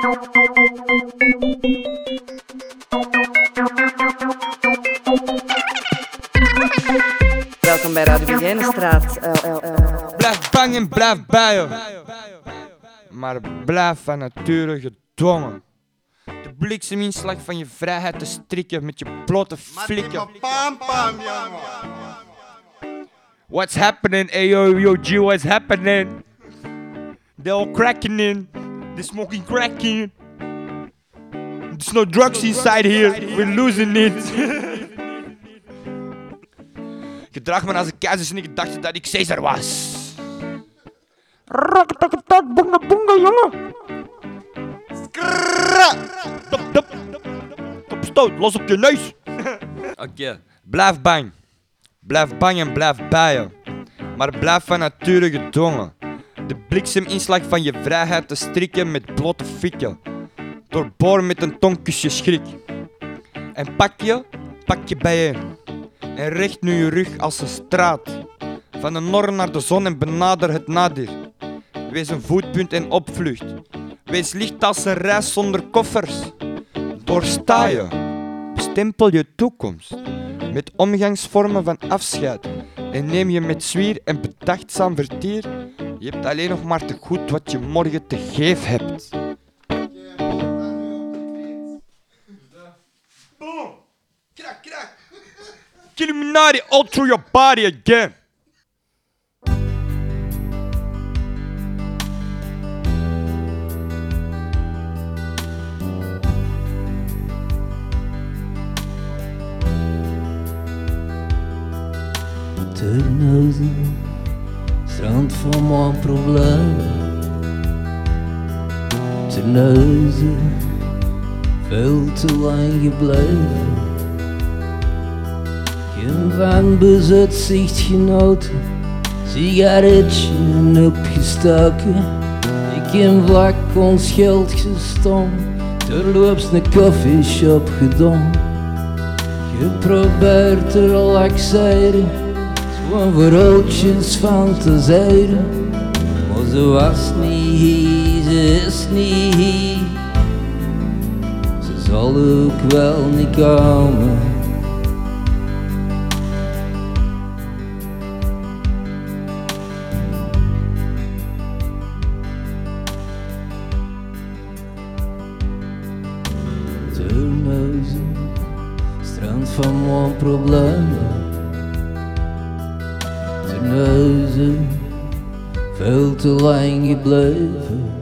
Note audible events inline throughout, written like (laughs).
Welkom bij Radio Begijnenstraat. Uh, uh, Blijf bang en blijf bijen. Maar blijf van nature gedwongen. De blikseminslag van je vrijheid te strikken met je blote flikken. Pam pam, jongen. What's happening? Hey yo, yo, G, what's happening? They're all cracking in. They're smoking cracking. There's no drugs inside here. We're losing it. (laughs) Gedrag me als een keizer en ik dacht dat ik Caesar was. Rakketakketak, boonga boonga, jongen. Top, top, top stoot, los op je neus. (laughs) Oké, blijf bang. Blijf bang en blijf bijen. Maar blijf van nature gedwongen. De blikseminslag van je vrijheid te strikken met blote fikken. Doorboren met een tongkusje schrik. En pak je, pak je bijeen. En richt nu je rug als een straat. Van de norm naar de zon en benader het nadir. Wees een voetpunt en opvlucht. Wees licht als een reis zonder koffers. Doorsta je. Bestempel je toekomst. Met omgangsvormen van afscheid. En neem je met zwier en bedachtzaam vertier. Je hebt alleen nog maar te goed wat je morgen te geef hebt. Boom! Krak, krak! Illuminati all through your body again! Van mijn problemen. Turnhuizen, veel te lang gebleven. Geen van bezuitzicht genoten, sigaretje opgestoken. Ik heb vlak ons geld gestomd, terloops een koffieshop gedaan. Geprobeerd te relaxeren, gewoon verhaaltjes van te zeilen. Maar ze was niet hier, ze is niet hier. Ze zal ook wel niet komen. Turnhuizen, strand van mijn problemen. Te lang gebleven.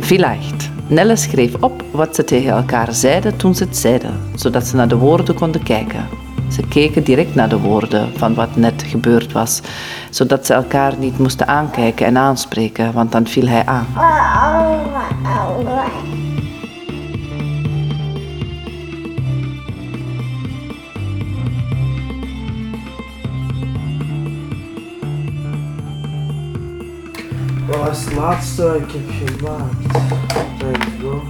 Vielleicht. Nelle schreef op wat ze tegen elkaar zeiden toen ze het zeiden, zodat ze naar de woorden konden kijken. Ze keken direct naar de woorden van wat net gebeurd was, zodat ze elkaar niet moesten aankijken en aanspreken, want dan viel hij aan. Wat was het laatste ik heb gemaakt? Even go.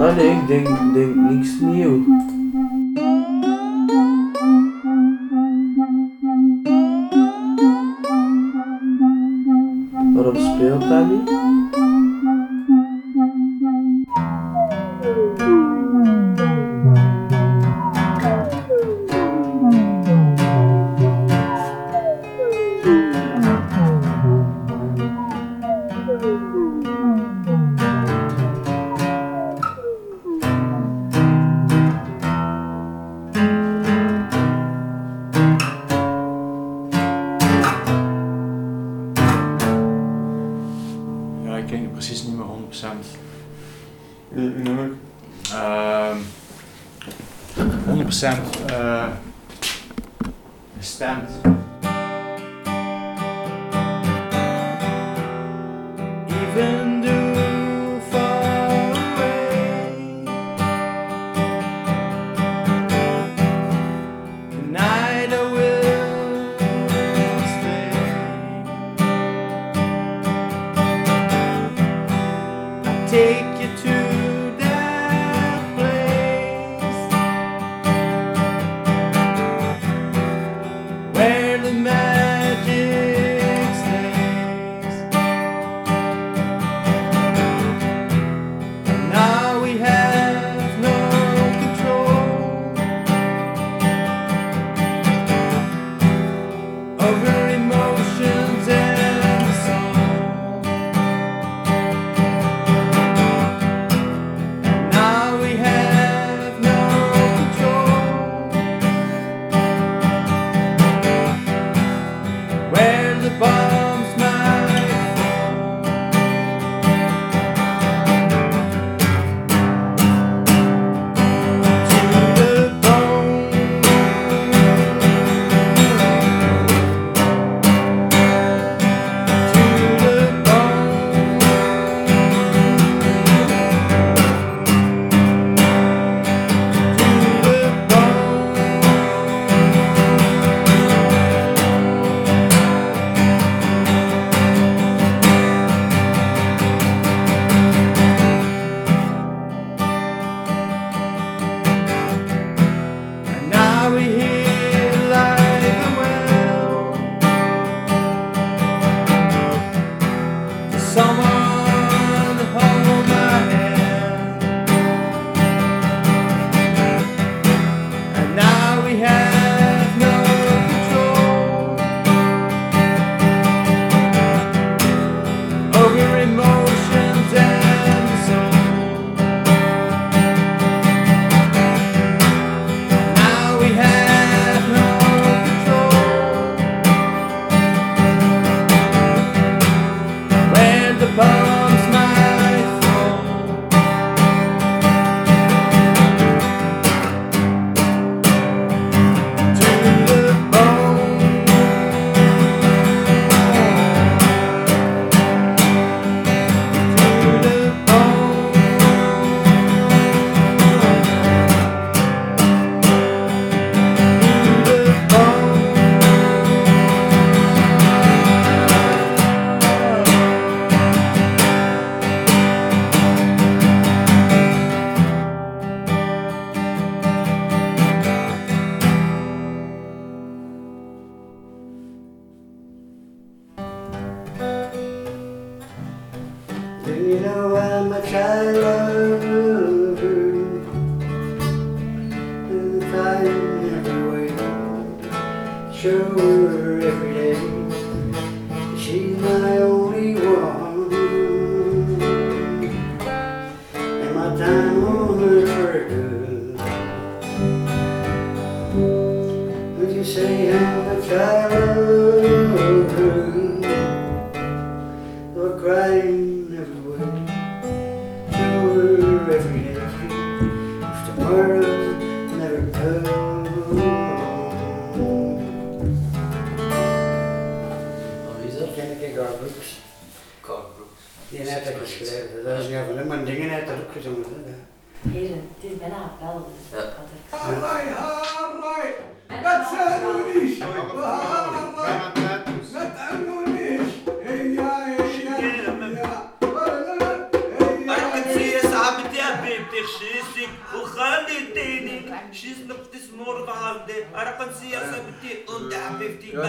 Ah nee, ik denk, denk niks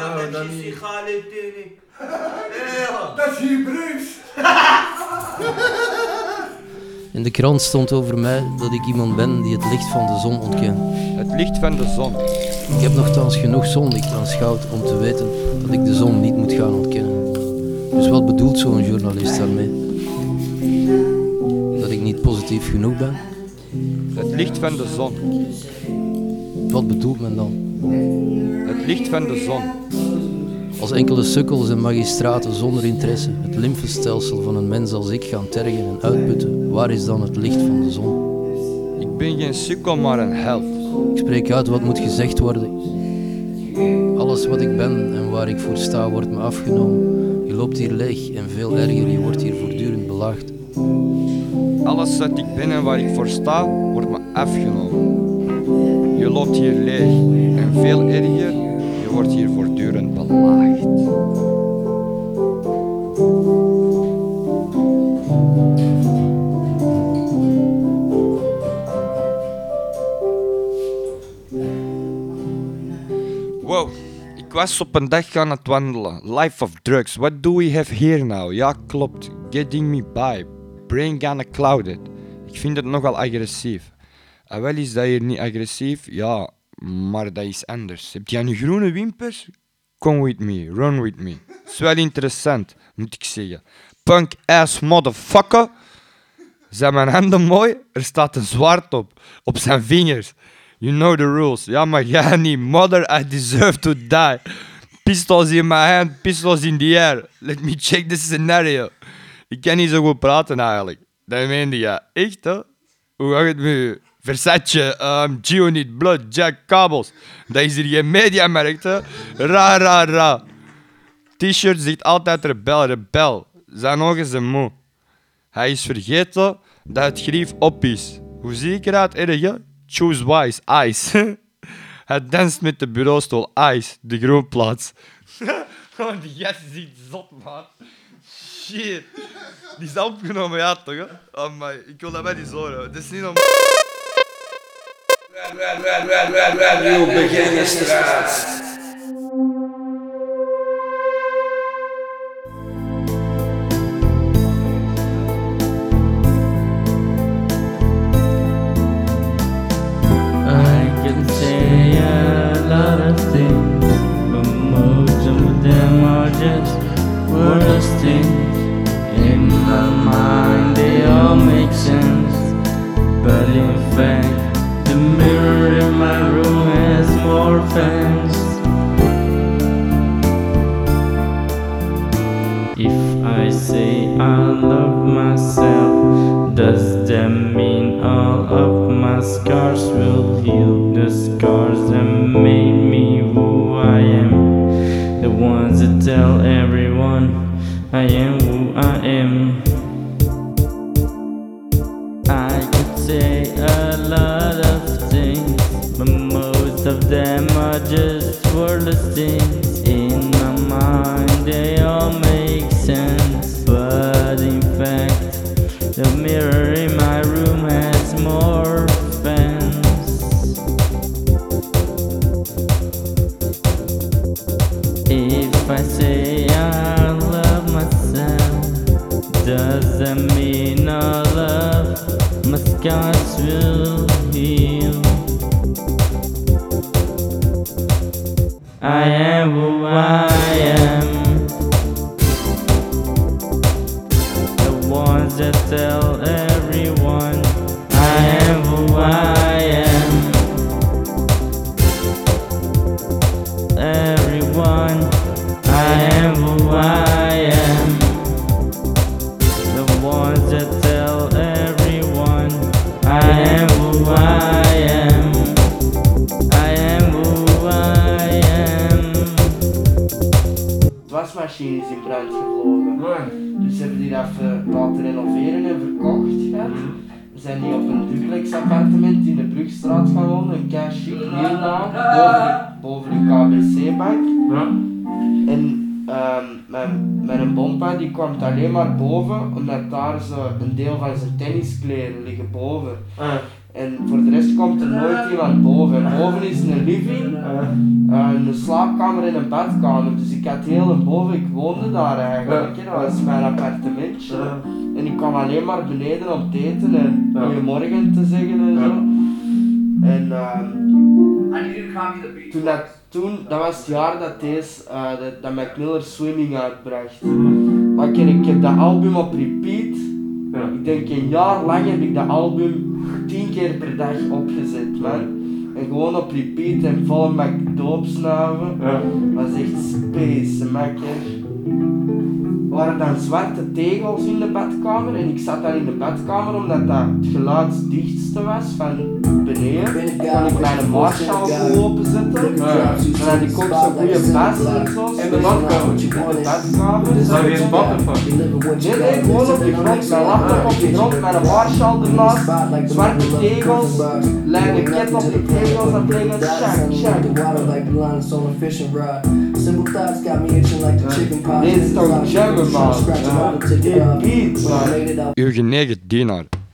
حبيبتي (laughs) بعد شي خالتيني إيه Dat is Hebreeuws. (laughs) In de krant stond over mij dat ik iemand ben die het licht van de zon ontkent. Het licht van de zon. Ik heb nogthans genoeg zonlicht aanschouwd om te weten dat ik de zon niet moet gaan ontkennen. Dus wat bedoelt zo'n journalist daarmee? Dat ik niet positief genoeg ben? Het licht van de zon. Wat bedoelt men dan? Het licht van de zon. Als enkele sukkels en magistraten zonder interesse het lymfestelsel van een mens als ik gaan tergen en uitputten, waar is dan het licht van de zon? Ik ben geen sukkel, maar een held. Ik spreek uit wat moet gezegd worden. Alles wat ik ben en waar ik voor sta wordt me afgenomen. Je loopt hier leeg en veel erger, je wordt hier voortdurend belaagd. Alles wat ik ben en waar ik voor sta, wordt me afgenomen. Je loopt hier leeg veel erger, je wordt hier voortdurend belaagd. Wow, ik was op een dag aan het wandelen. Life of drugs, what do we have here now? Ja, klopt. Getting me by. Brain gonna clouded. Ik vind het nogal agressief. En wel is dat hier niet agressief? Ja, maar dat is anders. Heb jij nu groene wimpers? Come with me, run with me. Is wel interessant, moet ik zeggen. Punk ass motherfucker. Zijn mijn handen mooi? Er staat een zwaard op, op zijn vingers. You know the rules. Ja, maar jij niet. Mother, I deserve to die. Pistols in my hand, pistols in the air. Let me check the scenario. Ik kan niet zo goed praten eigenlijk. Dat meende je. Echt, hè? Hoe gaat het met? Versace, um, Geonit, Blood, Jack, kabels. Dat is hier geen mediamerk, hè? Ra, ra, ra. T-shirt zegt altijd rebel, rebel. Zijn ogen zijn moe. Hij is vergeten dat het grief op is. Hoe zie ik eruit, erg, hè? Choose wise, ice. (laughs) Hij danst met de bureaustoel, ice, de groenplaats. (laughs) oh, die gast is zot, man. Shit. Die is opgenomen, ja toch? Oh, maar ik wil dat bij die horen. Het is niet om... Nieuw begin is de wordless things. In my mind, they all make sense, but in fact, the mirror in my room has more fans. If I say I love myself, does that mean I love my scars boven, omdat daar zo een deel van zijn tenniskleren liggen boven. En voor de rest komt er nooit iemand boven. En boven is een living, eh, een slaapkamer en een badkamer. Dus ik had heel een boven, ik woonde daar eigenlijk. hè. Dat was mijn appartementje. En ik kwam alleen maar beneden om te eten en goedemorgen te zeggen en zo. En ehm, toen dat, toen, dat was het jaar dat deze, eh, dat, dat Mac Miller Swimming uitbracht. Maar ik, ik heb dat album op repeat. Ik denk een jaar lang heb ik dat album tien keer per dag opgezet, man. En gewoon op repeat en vol Mac doopsnuiven. Dat was echt space, Mac. Er waren dan zwarte tegels in de badkamer en ik zat dan in de badkamer omdat dat het geluidsdichtste was van beneden. Kon ik mijn Marshall goed openzetten. Dan had ik ook zo'n goede bas en zo. En de badkamer. In de badkamer. Dat weer een? Nee, nee, gewoon op de grond. Mijn laptop op de grond, mijn Marshall ernaast. Zwarte tegels. Lijnen ket op de tegels en tegen shak, shak. Dit is toch jammer, man. Dit beat, man. Uw genegen dienaar. dat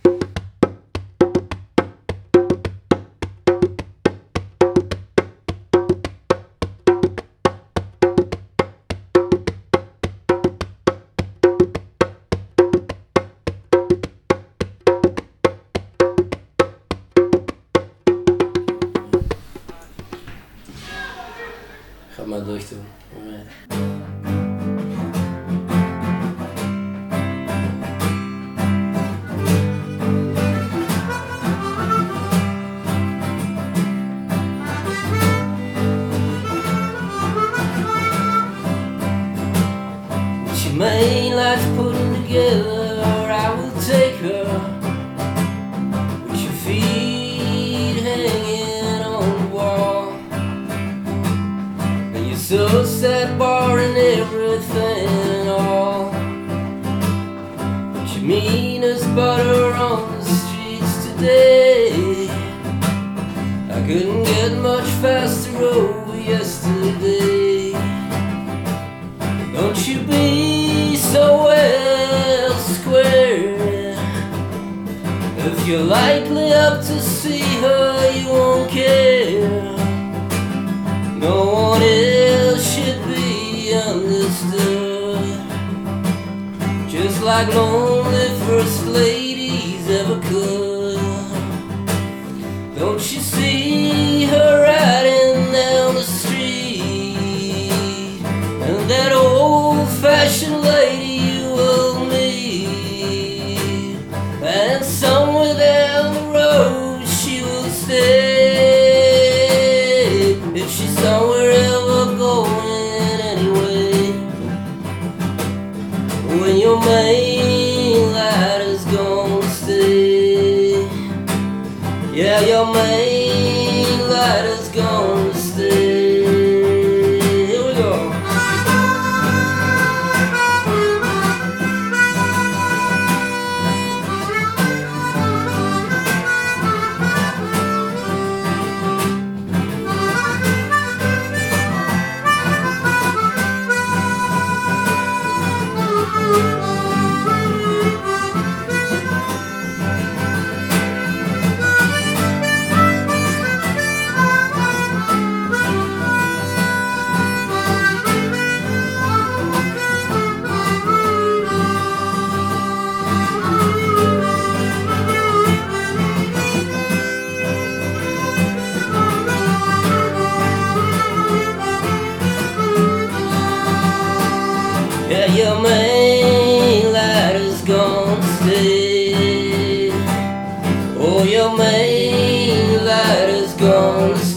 you're likely up to see her, you won't care. No one else should be understood. Just like lonely first lady.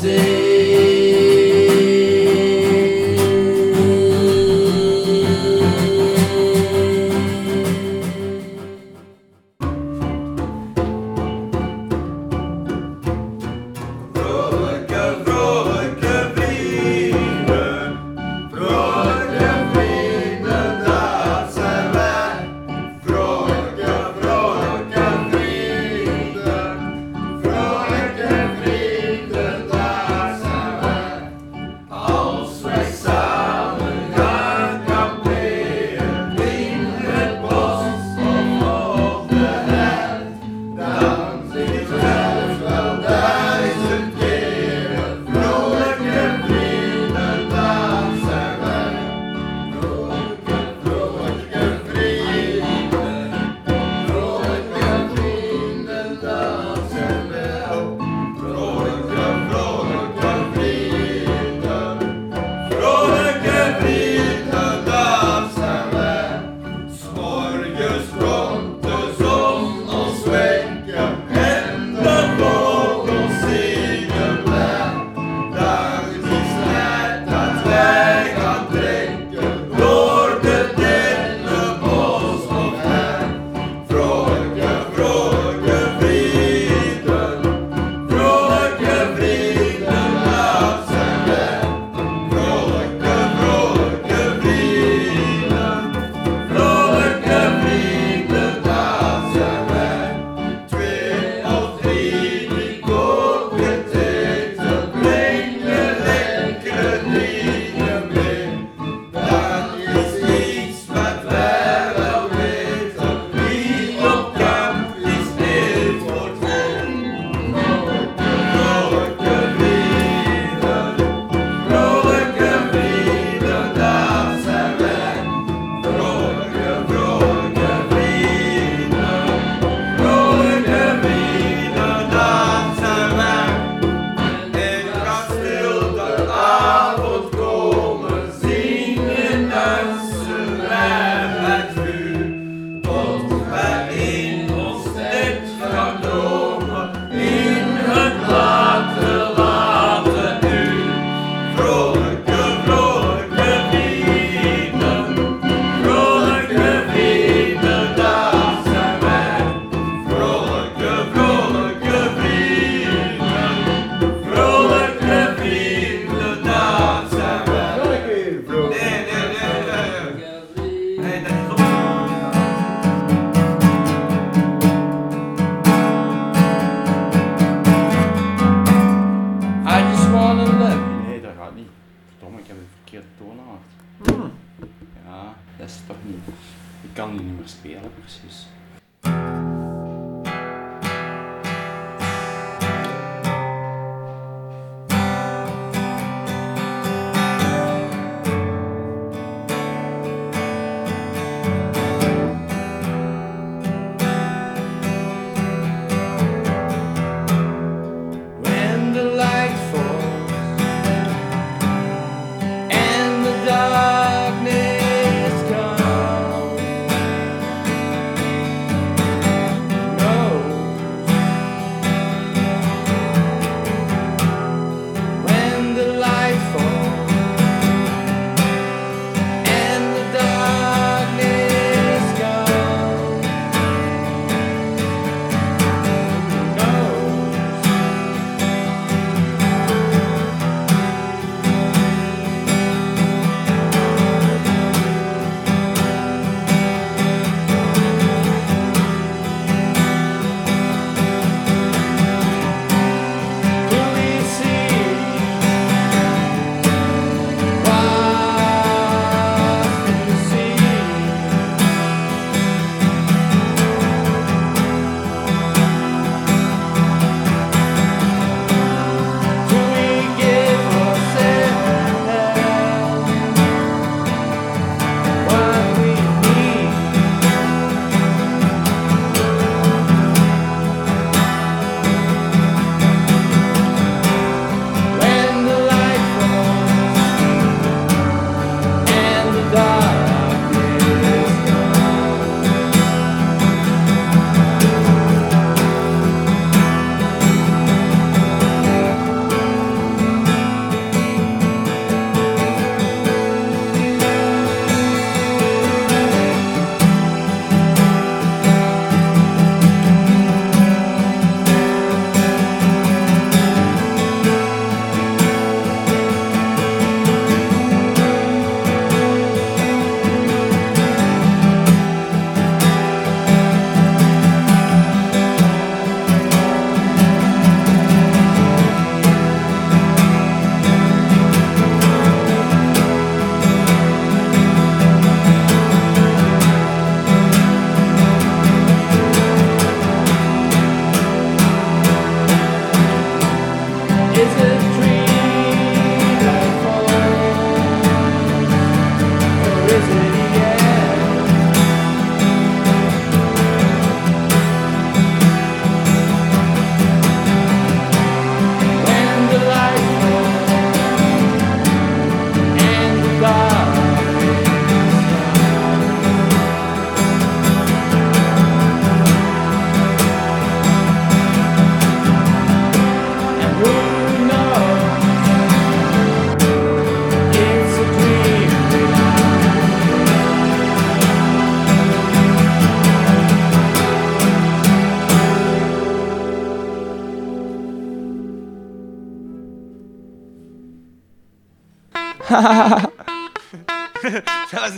say.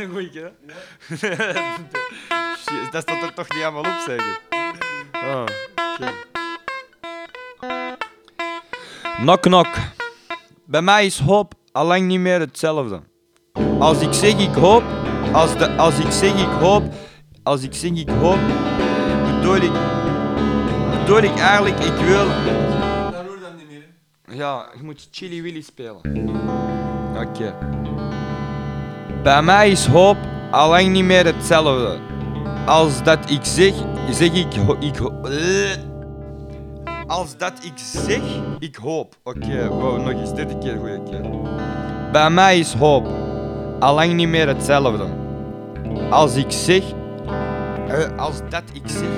Een goeie, hè? (laughs) Shit, dat staat er toch niet allemaal op, zeker? Oh, oké. Knock, knock. Bij mij is hoop allang niet meer hetzelfde. Als ik zeg ik hoop, als, de, als ik zeg ik hoop, als ik zeg ik hoop, bedoel ik, bedoel ik eigenlijk, ik wil... Dat hoor dan niet meer. Ja, je moet Chili Willy spelen. Oké. Bij mij is hoop allang niet meer hetzelfde. Als dat ik zeg, zeg ik, ik Eh. Als dat ik zeg, ik hoop. Oké, wow, nog eens, dit keer goeie keer. Bij mij is hoop allang niet meer hetzelfde. Als ik zeg, eh, als dat ik zeg,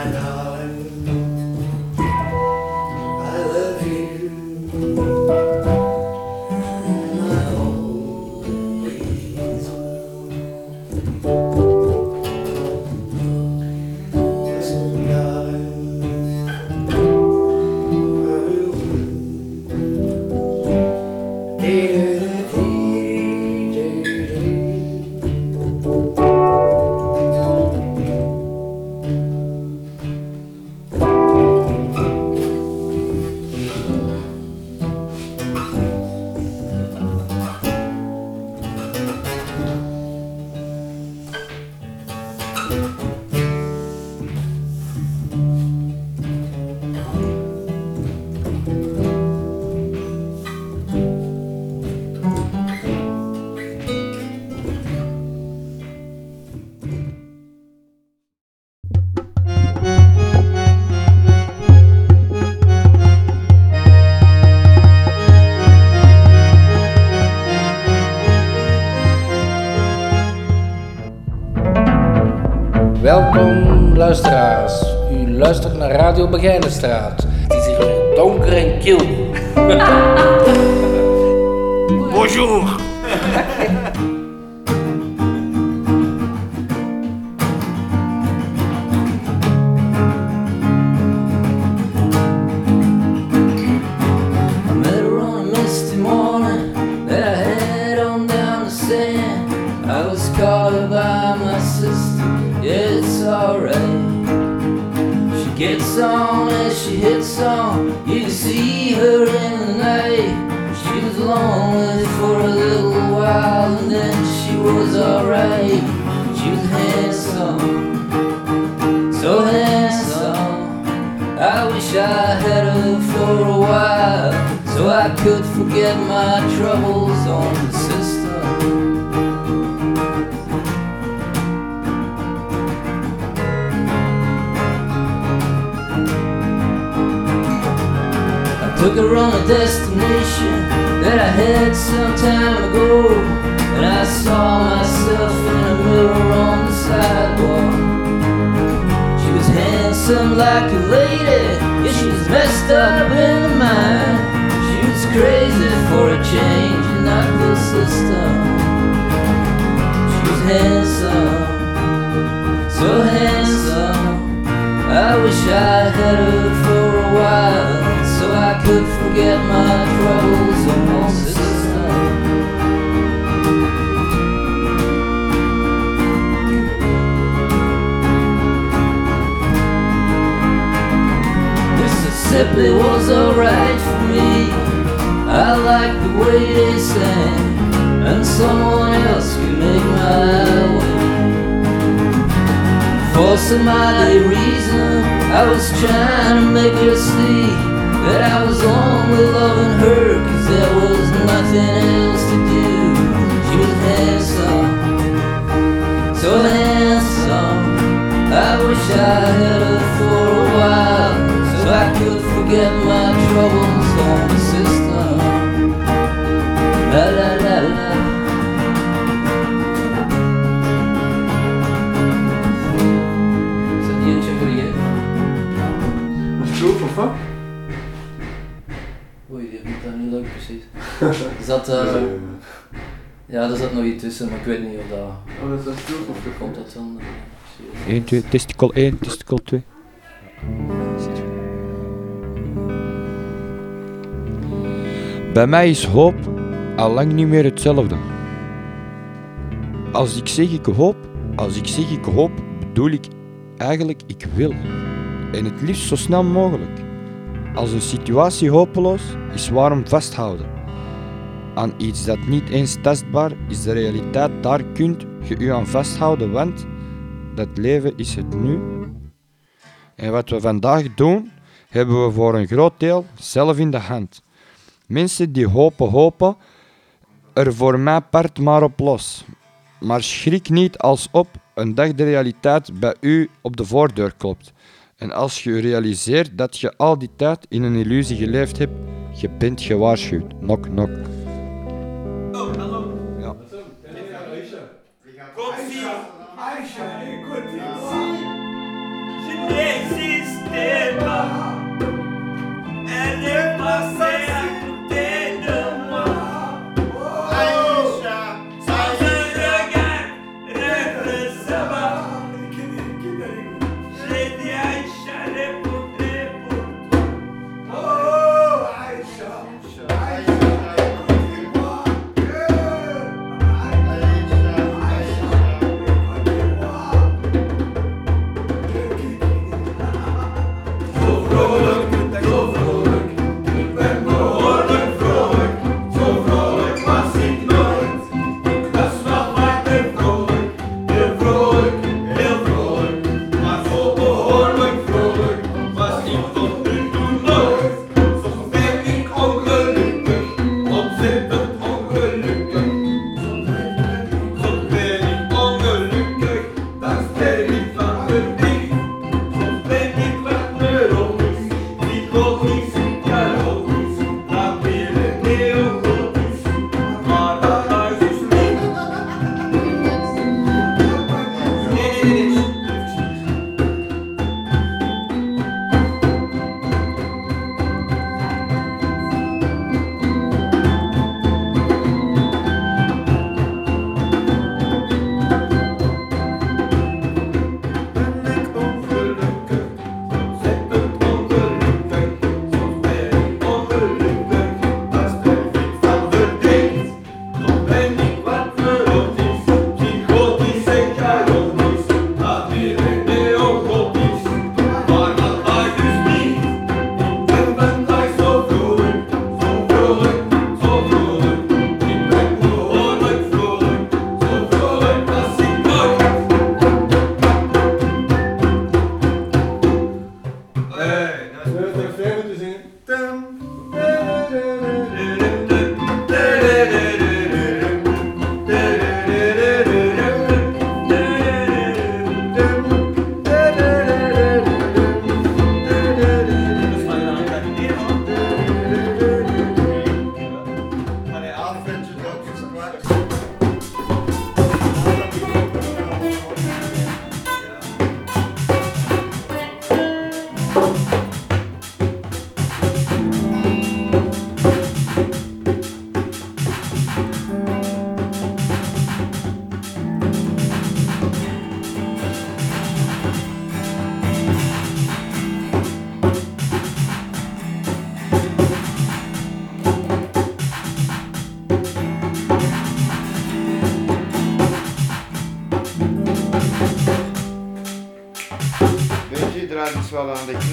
and uh, Radio Begijnenstraat. Het is hier weer donker en kil. (laughs) (laughs) Bonjour. She was lonely for a little while and then she was alright. She was handsome, so handsome. I wish I had her for a while so I could forget my troubles on On a destination that I had some time ago, and I saw myself in a mirror on the sidewalk. She was handsome like a lady, yeah, she was messed up in the mind. She was crazy for a change and not the system. She was handsome, so handsome. I wish I had her for a while I could forget my troubles on the system. Mississippi was alright for me. I like the way they sang, and someone else can make my way. For some odd reason, I was trying to make her see that I was only loving her, cause there was nothing else to do. She was handsome, so handsome. I wish I had her for a while so I could forget my troubles on the system. Zat, eh ja, er zat nog iets tussen, maar ik weet niet of dat... Oh, dat is of Of komt dat dan? 1, 2, testicle 1, testicle 2. Bij mij is hoop al lang niet meer hetzelfde. Als ik zeg ik hoop, als ik zeg ik hoop, bedoel ik eigenlijk ik wil. En het liefst zo snel mogelijk. Als een situatie hopeloos is, waarom vasthouden? Aan iets dat niet eens tastbaar is de realiteit, daar kunt je u aan vasthouden, want dat leven is het nu. En wat we vandaag doen, hebben we voor een groot deel zelf in de hand. Mensen die hopen, hopen er voor mij part maar op los. Maar schrik niet als op een dag de realiteit bij u op de voordeur klopt. En als je realiseert dat je al die tijd in een illusie geleefd hebt, je bent gewaarschuwd. Nok, nok. and if my is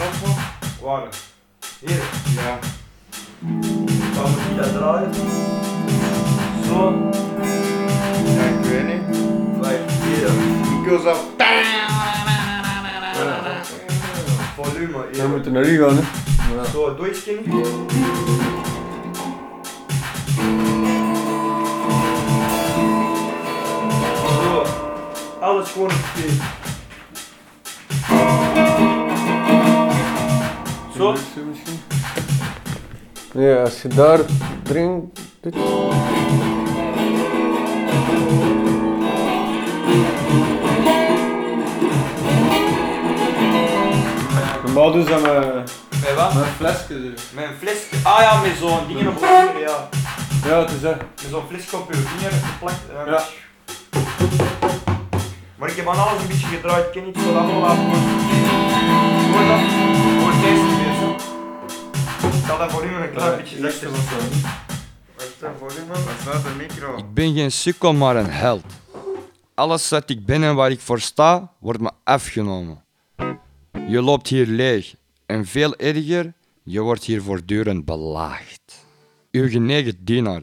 zo'n flesje op je vinger geplakt. eh. Ja. Maar ik heb aan alles een beetje gedraaid, ik ken niet zo lang laten. Hoor dat? Hoor deze weer zo. Ik zal dat volume een klein beetje zachter zetten. Wat is dat volume? Wat staat de micro? Ik ben geen sukkel, maar een held. Alles wat ik ben en waar ik voor sta, wordt me afgenomen. Je loopt hier leeg. En veel erger, je wordt hier voortdurend belaagd. Uw genegen dienaar.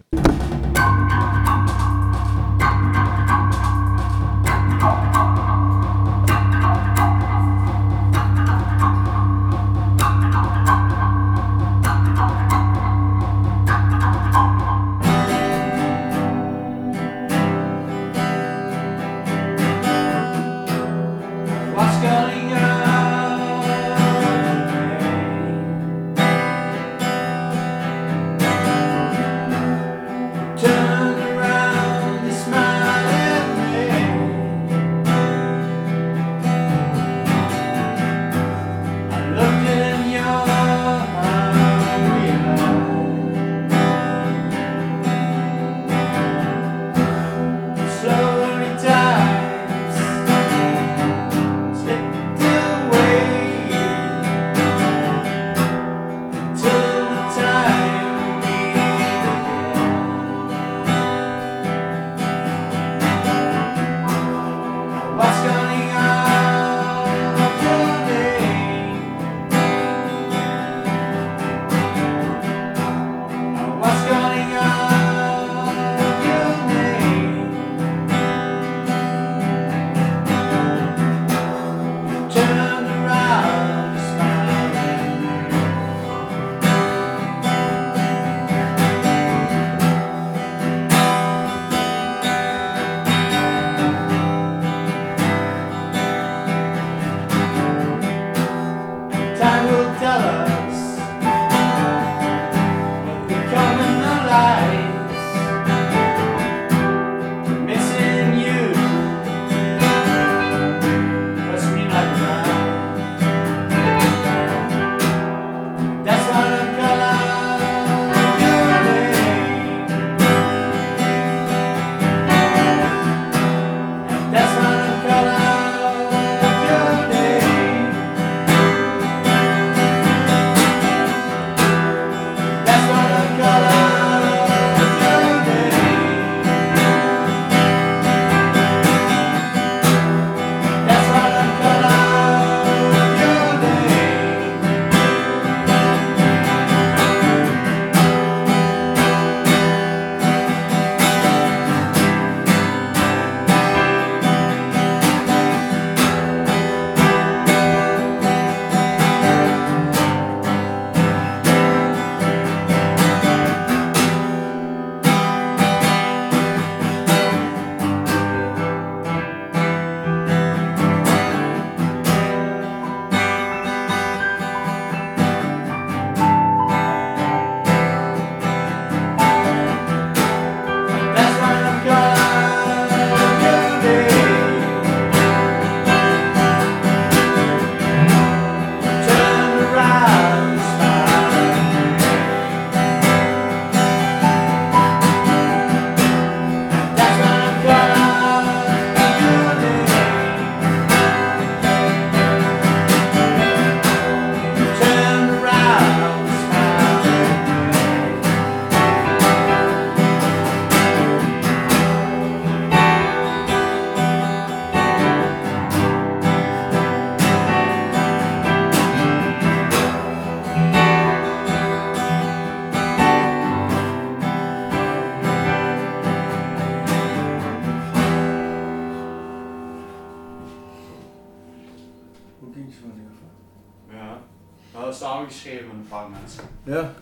Samengeschreven met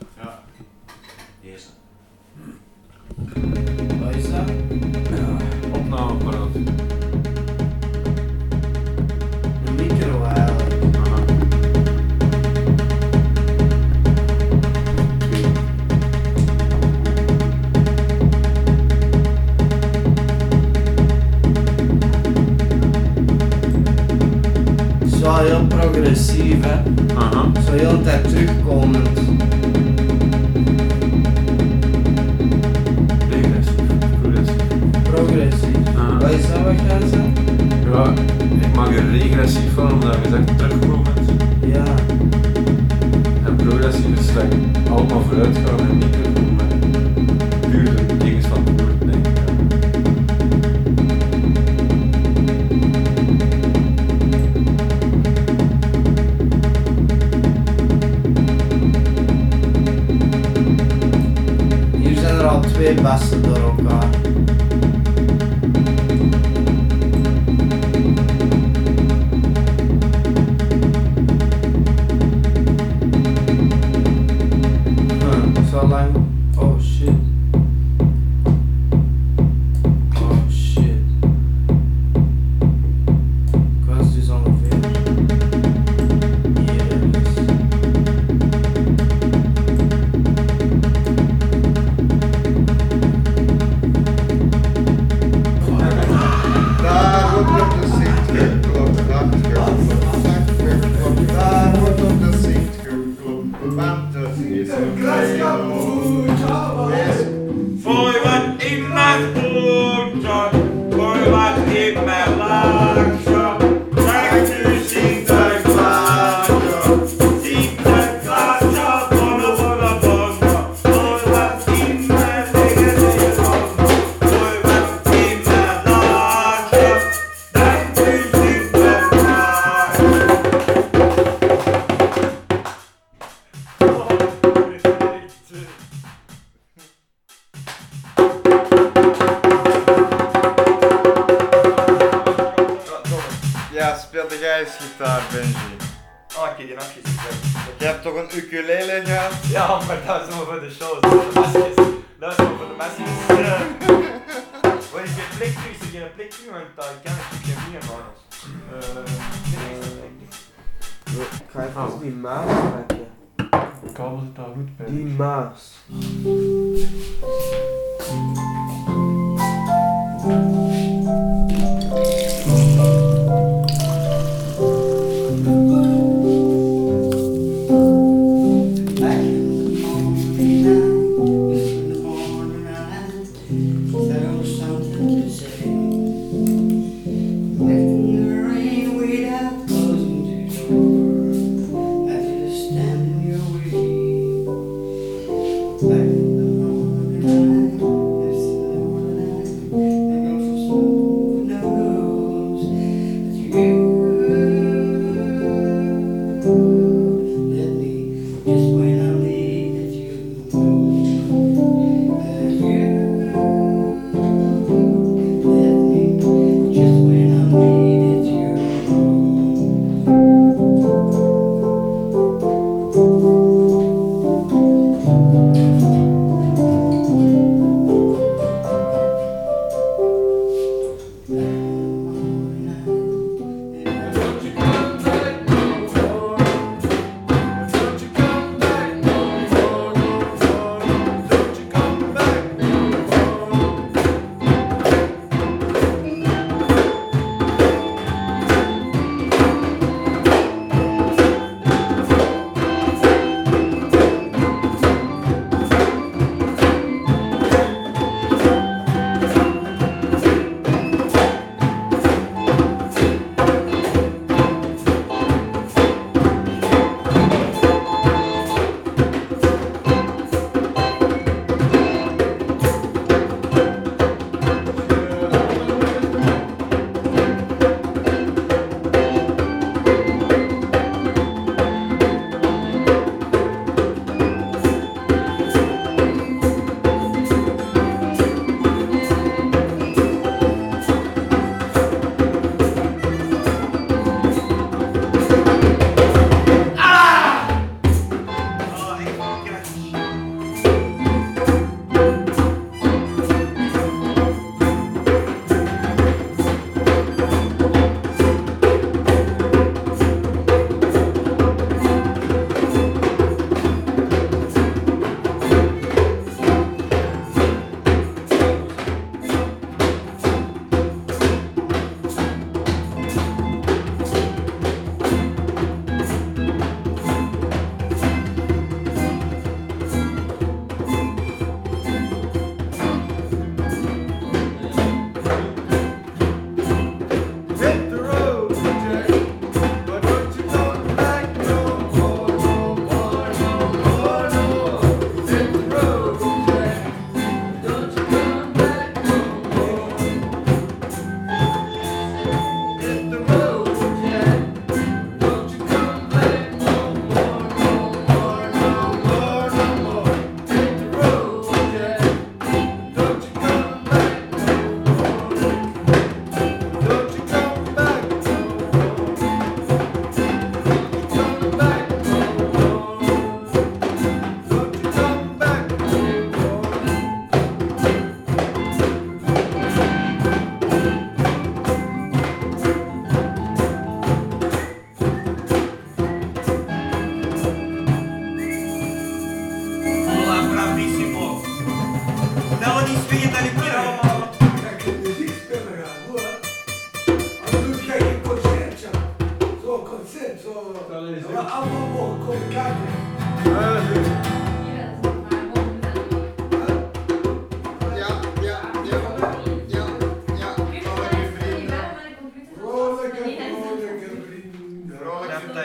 Als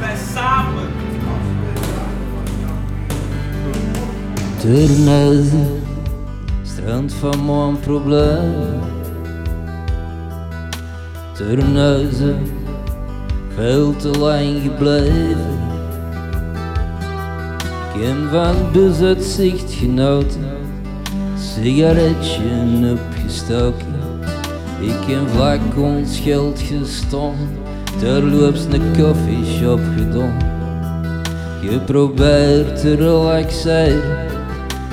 wij samen. Terneuzen, strand van mijn probleem. Terneuzen, veel te lang gebleven. Heb van bezuitzicht genoten, sigaretje opgestoken. Ik heb vlak ons geld gestolen, terloops een koffieshop gedaan. Geprobeerd te relaxeren,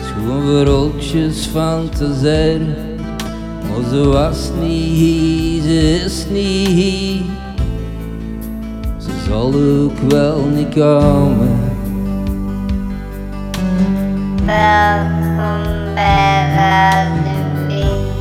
schoon verroltjes fantaseren. Maar ze was niet hier, ze is niet hier. Ze zal ook wel niet komen. Welkom bij Radio I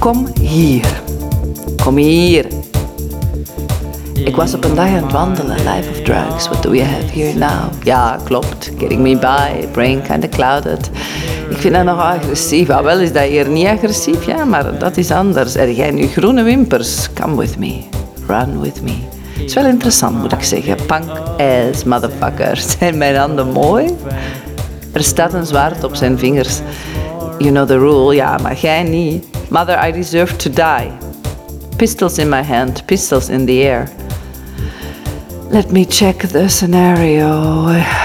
Kom hier. Kom hier. Ik was op een dag aan het wandelen. Life of drugs, what do we have here now? Ja, klopt. Getting me by, brain kinda clouded. Ik vind dat nog agressief. Ah, wel is dat hier niet agressief, ja, maar dat is anders. Er jij nu groene wimpers? Come with me. Run with me. Het is wel interessant, moet ik zeggen. Punk ass motherfucker. Zijn (laughs) mijn handen mooi? Er staat een zwaard op zijn vingers. You know the rule, ja, maar jij niet. Mother, I deserve to die. Pistols in my hand, pistols in the air. Let me check the scenario.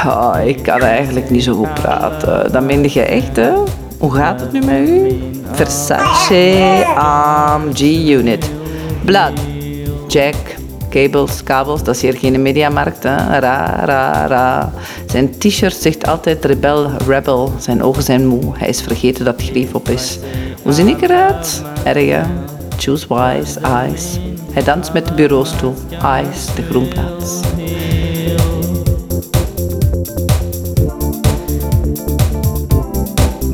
Oh, ik kan eigenlijk niet zo goed praten. Dat meende je echt, hè? Hoe gaat het nu met u? Versace AMG Unit. Blood. Jack. Cables, kabels, dat is hier geen mediamarkt. Hè? Ra, ra, ra. Zijn t-shirt zegt altijd rebel, rebel. Zijn ogen zijn moe. Hij is vergeten dat grief op is. Erg, hè? Choose wise, eyes. Hij danst met de bureaustoel. Eyes, de groenplaats.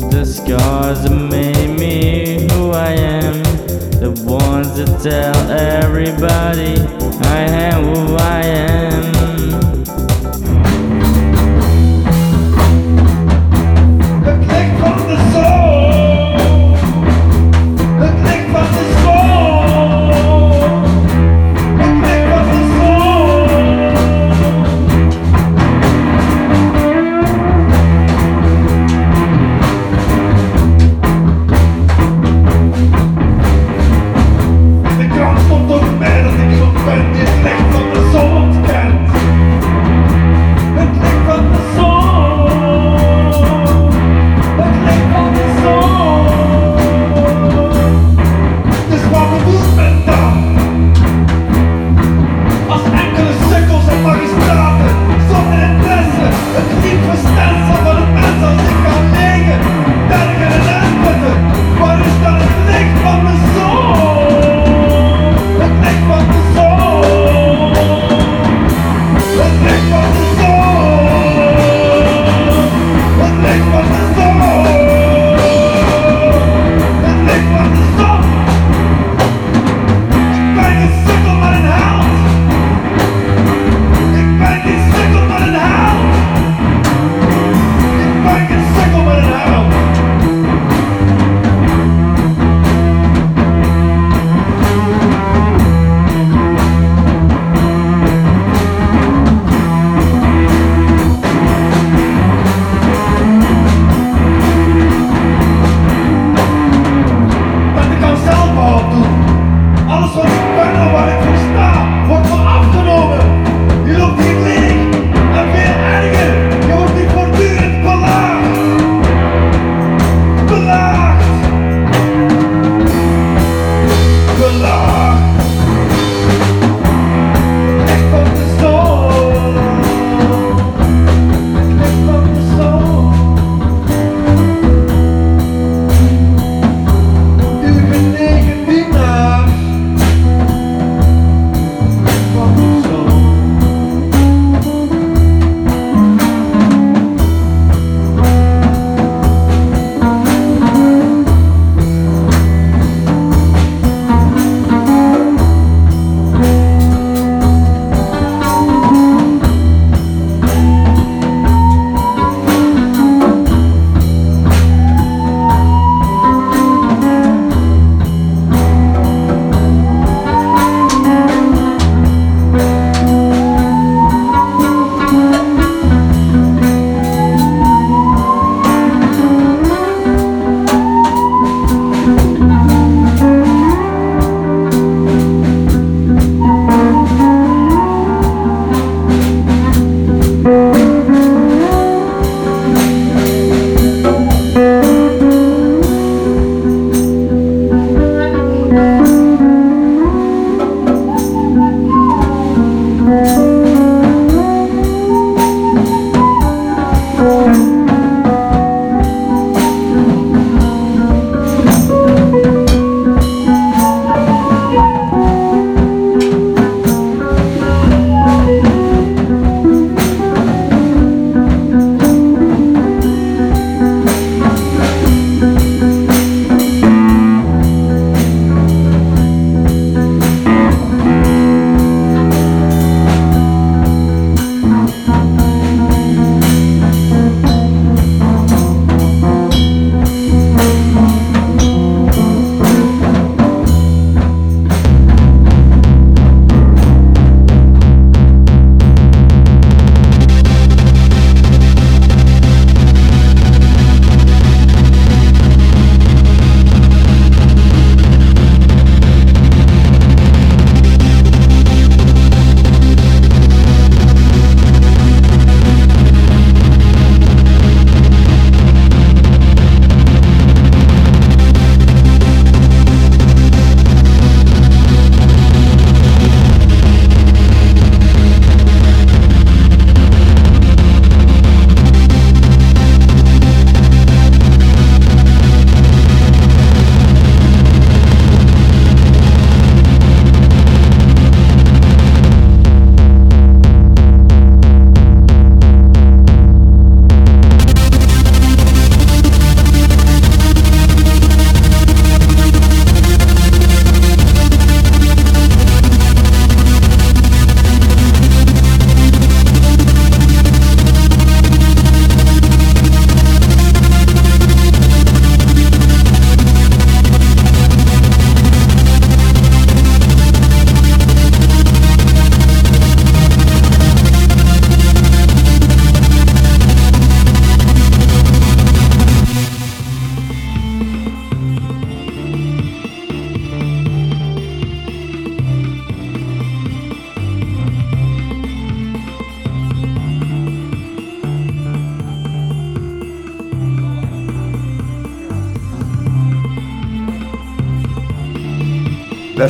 The scars that made me who I am. The ones that tell everybody I am who I am.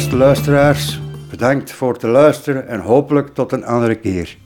Beste luisteraars, bedankt voor het luisteren en hopelijk tot een andere keer.